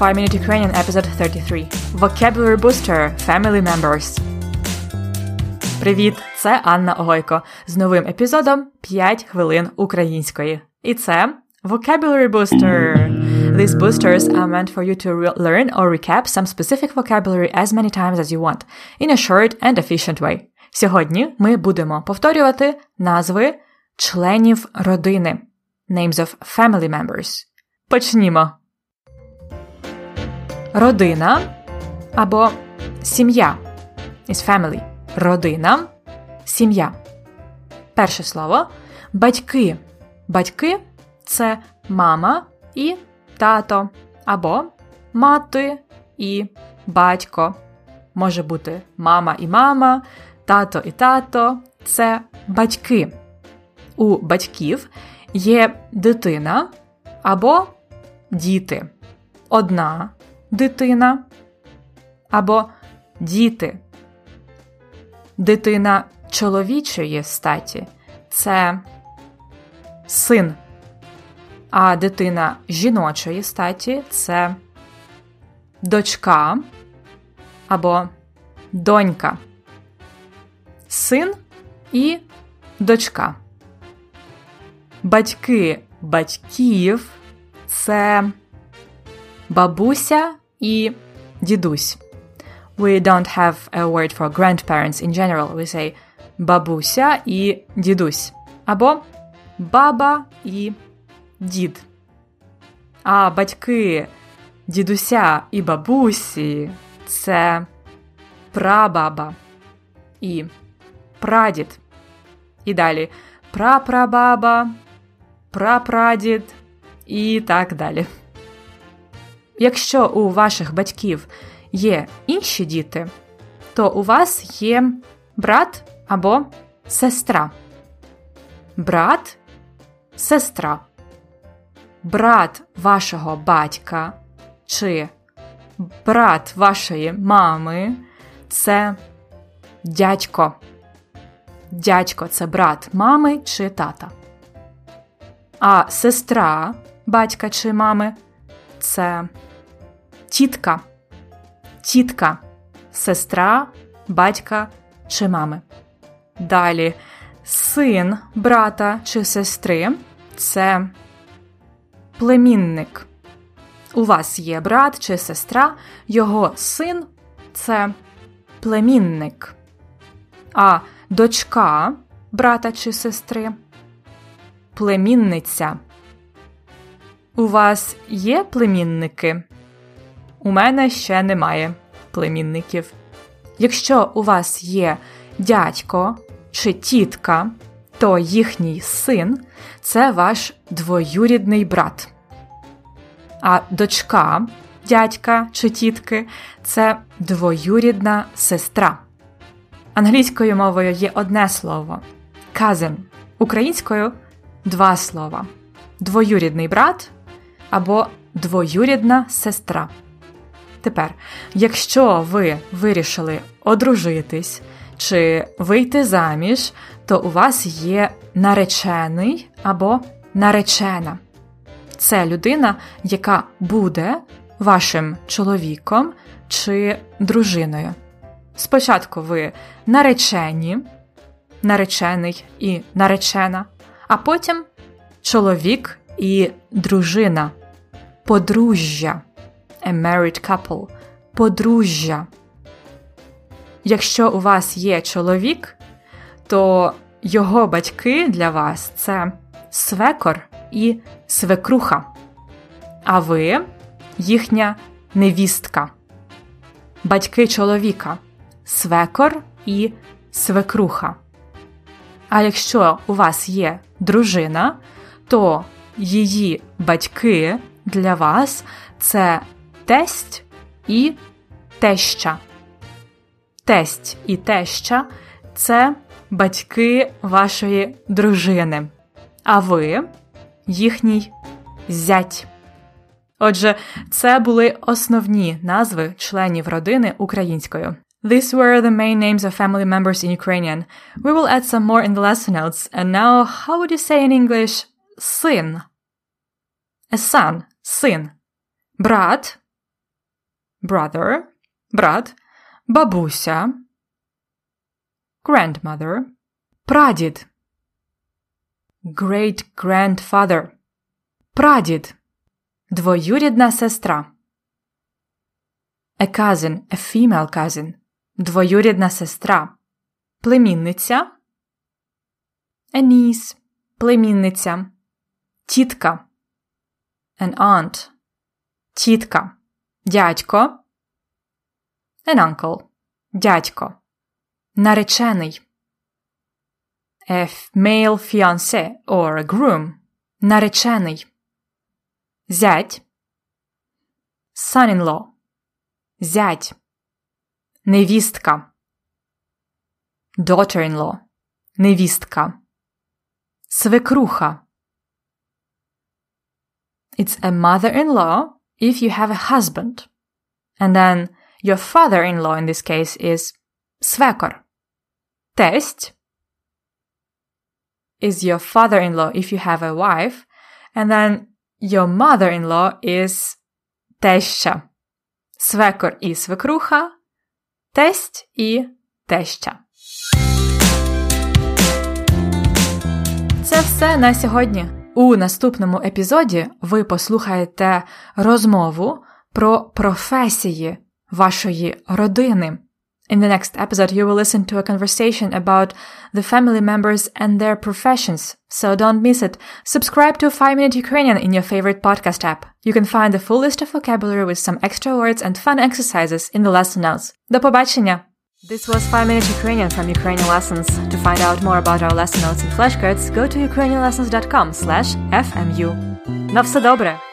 5 Minute Ukrainian episode 33 Vocabulary Booster Family Members. Привіт! Це Анна Огойко з новим епізодом 5 хвилин української. І це Vocabulary Booster. These boosters are meant for you to re- learn or recap some specific vocabulary as many times as you want in a short and efficient way. Сьогодні ми будемо повторювати назви членів родини. Names of family members. Почнімо. Родина або сім'я is family. Родина, сім'я. Перше слово батьки. Батьки це мама і тато, або мати і батько. Може бути мама і мама, тато і тато це батьки. У батьків є дитина або діти. Одна дитина або діти. Дитина чоловічої статі це син, а дитина жіночої статі це дочка або донька. Син і дочка. Батьки батьків це бабуся і дідусь. We don't have a word for grandparents in general. We say бабуся і дідусь. Або баба і дід. А батьки дідуся і бабусі це прабаба і прадід. І далі прапрабаба, прапрадід і так далі. Якщо у ваших батьків є інші діти, то у вас є брат або сестра. Брат, сестра. Брат вашого батька чи брат вашої мами це дядько. Дядько це брат мами чи тата. А сестра батька чи мами це тітка, тітка, сестра, батька чи мами. Далі син брата чи сестри це племінник. У вас є брат чи сестра, його син це племінник. А дочка брата чи сестри племінниця. У вас є племінники? У мене ще немає племінників. Якщо у вас є дядько чи тітка, то їхній син це ваш двоюрідний брат. А дочка дядька чи тітки це двоюрідна сестра. Англійською мовою є одне слово cousin. Українською два слова: двоюрідний брат або двоюрідна сестра. Тепер, якщо ви вирішили одружитись чи вийти заміж, то у вас є наречений або наречена. Це людина, яка буде вашим чоловіком чи дружиною. Спочатку ви наречені, наречений і наречена, а потім чоловік і дружина, подружжя, a married couple, подружжя. Якщо у вас є чоловік, то його батьки для вас це свекор і свекруха, а ви їхня невістка, батьки чоловіка, свекор і свекруха. А якщо у вас є дружина, то її батьки для вас це тесть і теща. Тесть і теща це батьки вашої дружини, а ви їхній зять. Отже, це були основні назви членів родини українською. These were the main names of family members in Ukrainian. We will add some more in the lesson notes. And now, how would you say in English син? A son, син. Брат, brother, брат, бабуся, grandmother, прадід, great grandfather, прадід, двоюрідна сестра. A cousin, a female cousin, двоюрідна сестра, племінниця, a niece, племінниця, тітка, an aunt, тітка, дядько, an uncle, дядько, наречений, a male fiancé or a groom, наречений, зять, son-in-law, зять, невістка, daughter-in-law, невістка, свекруха. It's a mother-in-law if you have a husband. And then your father-in-law in this case is свекор. Тесть is your father-in-law if you have a wife. And then your mother-in-law is теща. Свекор і свекруха, тесть і теща. Це все на сьогодні. У наступному епізоді ви послухаєте розмову про професії вашої родини. In the next episode, you will listen to a conversation about the family members and their professions, so don't miss it. Subscribe to 5 Minute Ukrainian in your favorite podcast app. You can find the full list of vocabulary with some extra words and fun exercises in the lesson notes. До побачення! This was 5 Minute Ukrainian from Ukrainian Lessons. To find out more about our lesson notes and flashcards, go to ukrainianlessons.com slash fmu. На все добре!